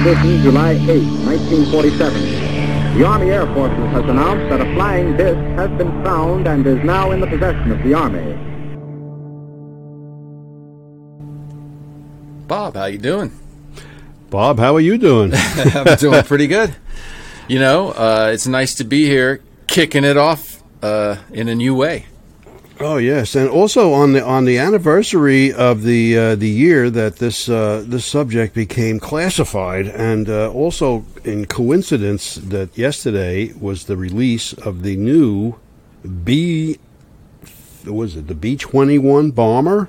edition, July 8, 1947. The Army Air Forces has announced that a flying disc has been found and is now in the possession of the Army. Bob, how you doing? Bob, how are you doing? I'm doing pretty good. You know, uh, it's nice to be here, kicking it off uh, in a new way. Oh yes, and also on the on the anniversary of the uh, the year that this uh, this subject became classified, and uh, also in coincidence that yesterday was the release of the new B was it the B twenty one bomber?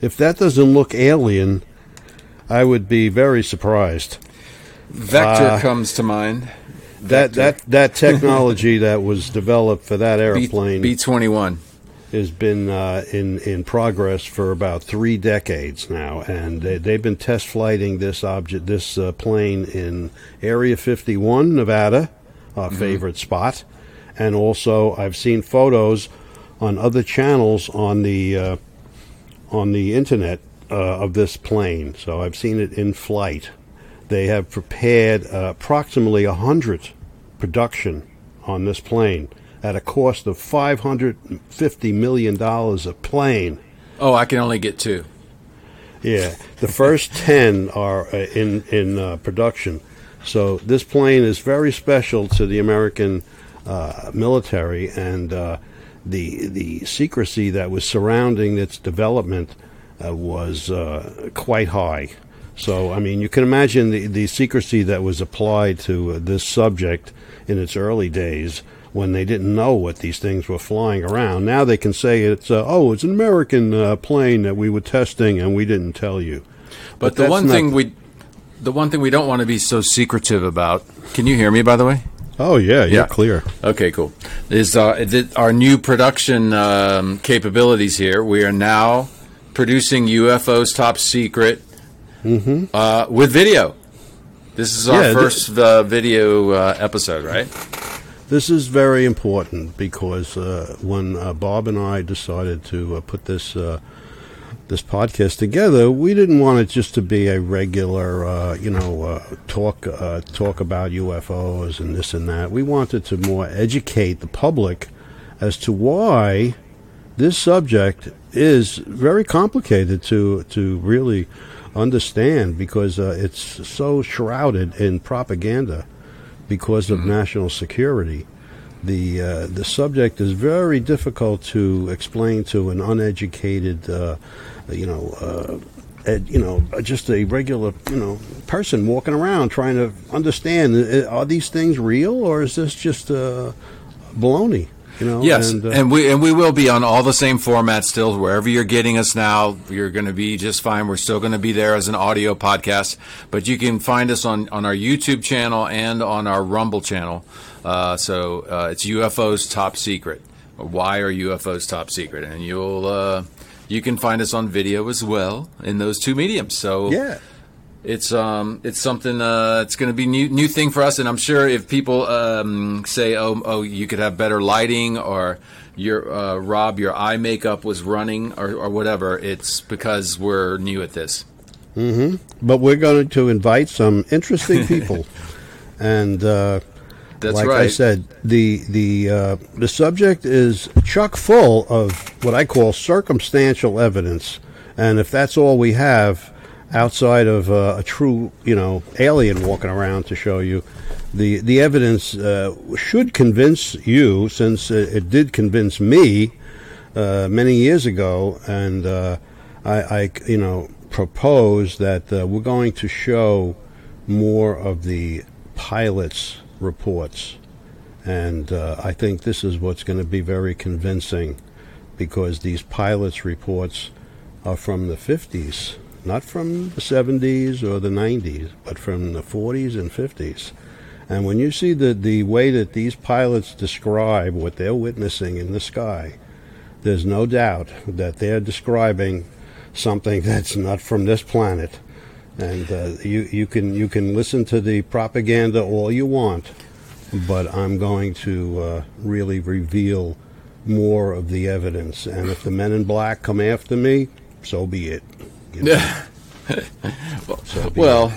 If that doesn't look alien, I would be very surprised. Vector Uh, comes to mind. That that that technology that was developed for that airplane B twenty one. Has been uh, in in progress for about three decades now, and they, they've been test flighting this object, this uh, plane in Area 51, Nevada, our favorite spot, and also I've seen photos on other channels on the uh, on the internet uh, of this plane. So I've seen it in flight. They have prepared uh, approximately a hundred production on this plane at a cost of five hundred fifty million dollars a plane. Oh, I can only get two. Yeah, the first ten are uh, in in uh, production. So this plane is very special to the American uh, military, and uh, the the secrecy that was surrounding its development uh, was uh, quite high. So I mean, you can imagine the the secrecy that was applied to uh, this subject in its early days. When they didn't know what these things were flying around, now they can say it's uh, oh, it's an American uh, plane that we were testing and we didn't tell you. But, the one thing we, the one thing we don't want to be so secretive about. Can you hear me? By the way. Oh yeah, you're Yeah. clear. Okay, cool. Is uh, our new production um, capabilities here? We are now producing UFOs top secret uh, with video. This is our Yeah, first uh, video uh, episode, right? This is very important because uh, when uh, Bob and I decided to uh, put this uh, this podcast together, we didn't want it just to be a regular, uh, you know, uh, talk talk about UFOs and this and that. We wanted to more educate the public as to why this subject is very complicated to to really understand because it's so shrouded in propaganda because of national security. The uh, the subject is very difficult to explain to an uneducated, uh, you know, uh, ed, you know, just a regular, you know, person walking around trying to understand: uh, are these things real or is this just uh, baloney? You know, Yes, and, and, uh, we and we will be on all the same formats still. Wherever you're getting us now, you're going to be just fine. We're still going to be there as an audio podcast, but you can find us on on our YouTube channel and on our Rumble channel. Uh, so uh, it's UFOs Top Secret. Why are UFOs top secret? And you'll uh, you can find us on video as well in those two mediums. So yeah. It's um it's something uh it's going to be new new thing for us and i'm sure if people um say oh oh you could have better lighting or your uh, rob your eye makeup was running or, or whatever it's because we're new at this. But we're going to invite some interesting people, and uh, that's like right. I said, the the uh, the subject is chock full of what I call circumstantial evidence, and if that's all we have outside of uh, a true, you know, alien walking around to show you, the the evidence uh, should convince you, since it, it did convince me uh, many years ago, and uh, I, I, you know, propose that uh, we're going to show more of the pilots' reports, and uh, I think this is what's going to be very convincing, because these pilots' reports are from the 50s, not from the 70s or the 90s, but from the 40s and 50s. And when you see the, the way that these pilots describe what they're witnessing in the sky, there's no doubt that they're describing something that's not from this planet. And uh, you, you, can, you can listen to the propaganda all you want, but I'm going to uh, really reveal more of the evidence. And if the men in black come after me, so be it. You know? So Well,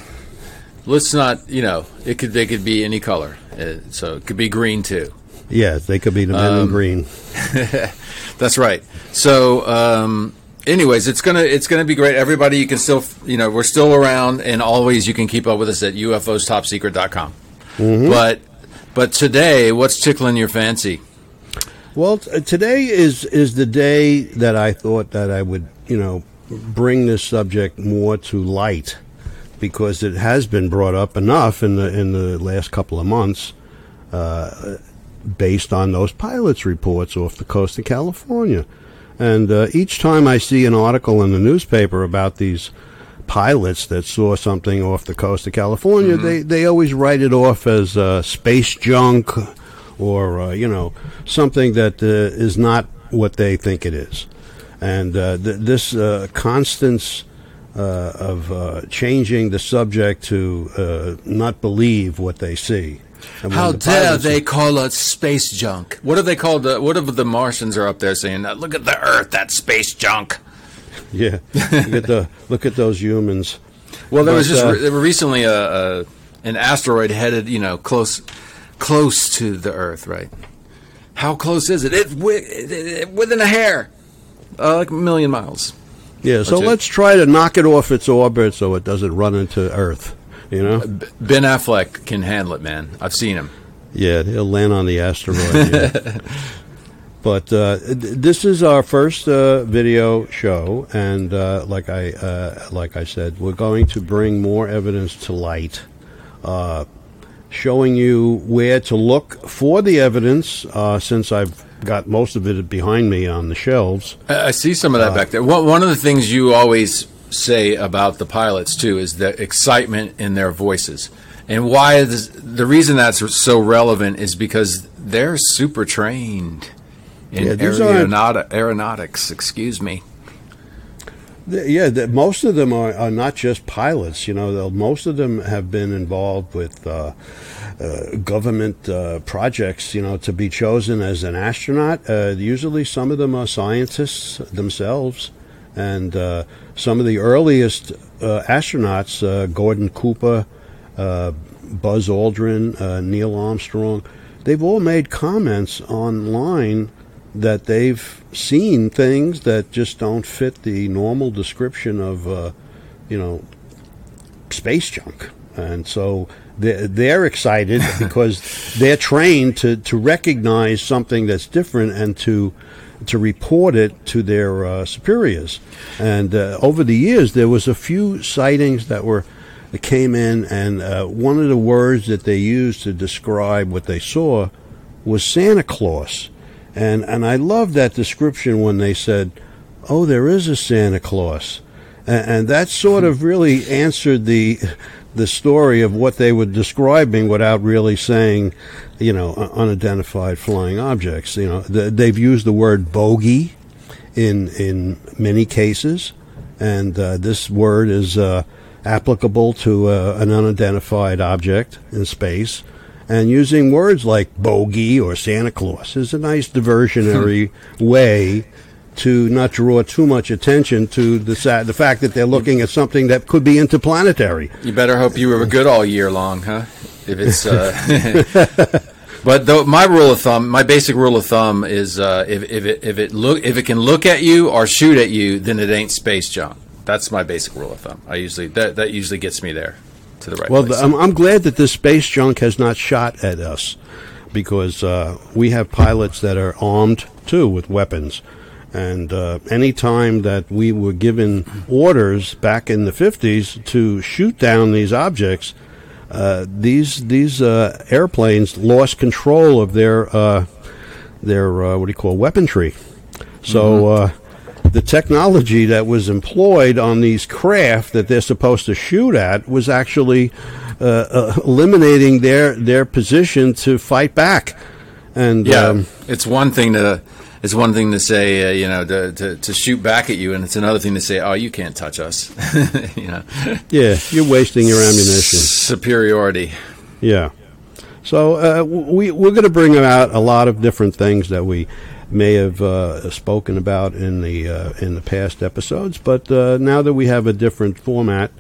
let's not. You know, it could they could be any color, uh, so it could be green too. Yeah, they could be the men in green. That's right. So, um, anyways, it's gonna it's gonna be great. Everybody, you can still you know we're still around, and always you can keep up with us at UFOsTopSecret.com. But but today, what's tickling your fancy? Well, t- today is is the day that I thought that I would, you know, bring this subject more to light because it has been brought up enough in the in the last couple of months, uh, based on those pilots' reports off the coast of California. And uh, each time I see an article in the newspaper about these pilots that saw something off the coast of California, they, they always write it off as uh, space junk or, uh, you know, something that uh, is not what they think it is. And uh, th- this uh, constance uh, of uh, changing the subject to uh, not believe what they see. And How the dare they call us space junk? What have they called? The, what if the Martians are up there saying, "Look at the Earth, that space junk"? Yeah, look at the look at those humans. Well, there was just uh, re- recently a, a an asteroid headed, you know, close close to the Earth, right? How close is it? Wi- it- it- within a hair, uh, like a million miles. Yeah, so That's it. let's try to knock it off its orbit so it doesn't run into Earth. You know? Ben Affleck can handle it, man. I've seen him. Yeah, he'll land on the asteroid. yeah. But uh, th- this is our first uh, video show, and uh, like I uh, like I said, we're going to bring more evidence to light, uh, showing you where to look for the evidence. Uh, since I've got most of it behind me on the shelves, I, see some of that back there. One, one of the things you always say about the pilots too is the excitement in their voices, and why the reason that's so relevant is because they're super trained in Yeah, aeronautics. Excuse me. Yeah, that most of them are, are not just pilots. You know, most of them have been involved with uh, uh, government uh, projects. You know, to be chosen as an astronaut. Uh, usually, some of them are scientists themselves, and uh, some of the earliest uh, astronauts, Gordon Cooper, Buzz Aldrin, Neil Armstrong, they've all made comments online that they've seen things that just don't fit the normal description of, uh, you know, space junk. And so they're, they're excited because they're trained to, to recognize something that's different and to to report it to their uh, superiors. And uh, over the years, there was a few sightings that were that came in, and uh, one of the words that they used to describe what they saw was Santa Claus. And and I love that description when they said, "Oh, there is a Santa Claus," and, and that sort of really answered the the story of what they were describing without really saying, you know, unidentified flying objects. You know, th they've used the word bogey in in many cases, and uh, this word is uh, applicable to uh, an unidentified object in space. And using words like bogey or Santa Claus is a nice diversionary way to not draw too much attention to the sa- the fact that they're looking at something that could be interplanetary. You better hope you were good all year long, huh? If it's. Uh, but though my rule of thumb, my basic rule of thumb is uh, if if it if it look if it can look at you or shoot at you, then it ain't space junk. That's my basic rule of thumb. I usually that that usually gets me there to the right Well, the, I'm, I'm glad that this space junk has not shot at us because uh, we have pilots that are armed too with weapons. And uh, any time that we were given orders back in the 50s to shoot down these objects, uh, these these uh, airplanes lost control of their uh, their uh, what do you call weaponry. So uh, the technology that was employed on these craft that they're supposed to shoot at was actually uh, uh, eliminating their their position to fight back. And Yeah, um, it's one thing to it's one thing to say uh, you know to, to to shoot back at you, and it's another thing to say, oh, you can't touch us. you know, yeah, you're wasting your ammunition. superiority. Yeah. So uh, we we're going to bring out a lot of different things that we may have uh, spoken about in the uh, in the past episodes, but uh, now that we have a different format,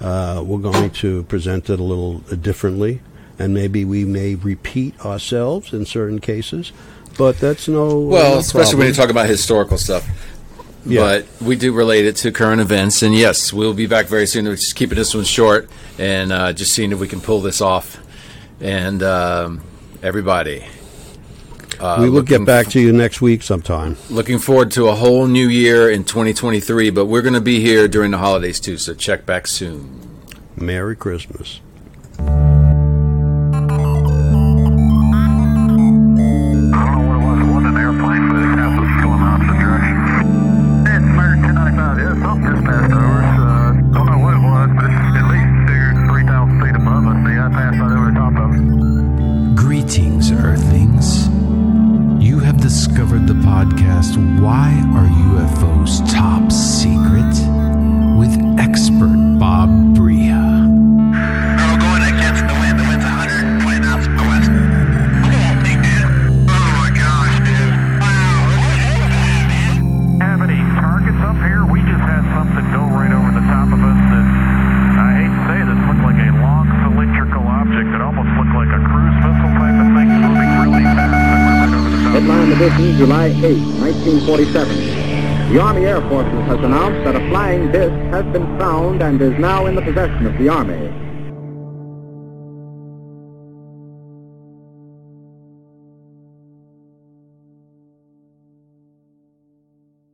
uh, we're going to present it a little differently, and maybe we may repeat ourselves in certain cases. But that's no Well, especially when you talk about historical stuff. Yeah. But we do relate it to current events, and yes, we'll be back very soon. We're just keeping this one short and uh, just seeing if we can pull this off. And um, everybody, uh, we will get back to you next week sometime. Looking forward to a whole new year in 2023, but we're going to be here during the holidays too, so check back soon. Merry Christmas. Podcast Why Are UFOs Top Secret? Edition, July 8, 1947. The Army Air Forces has announced that a flying disc has been found and is now in the possession of the Army.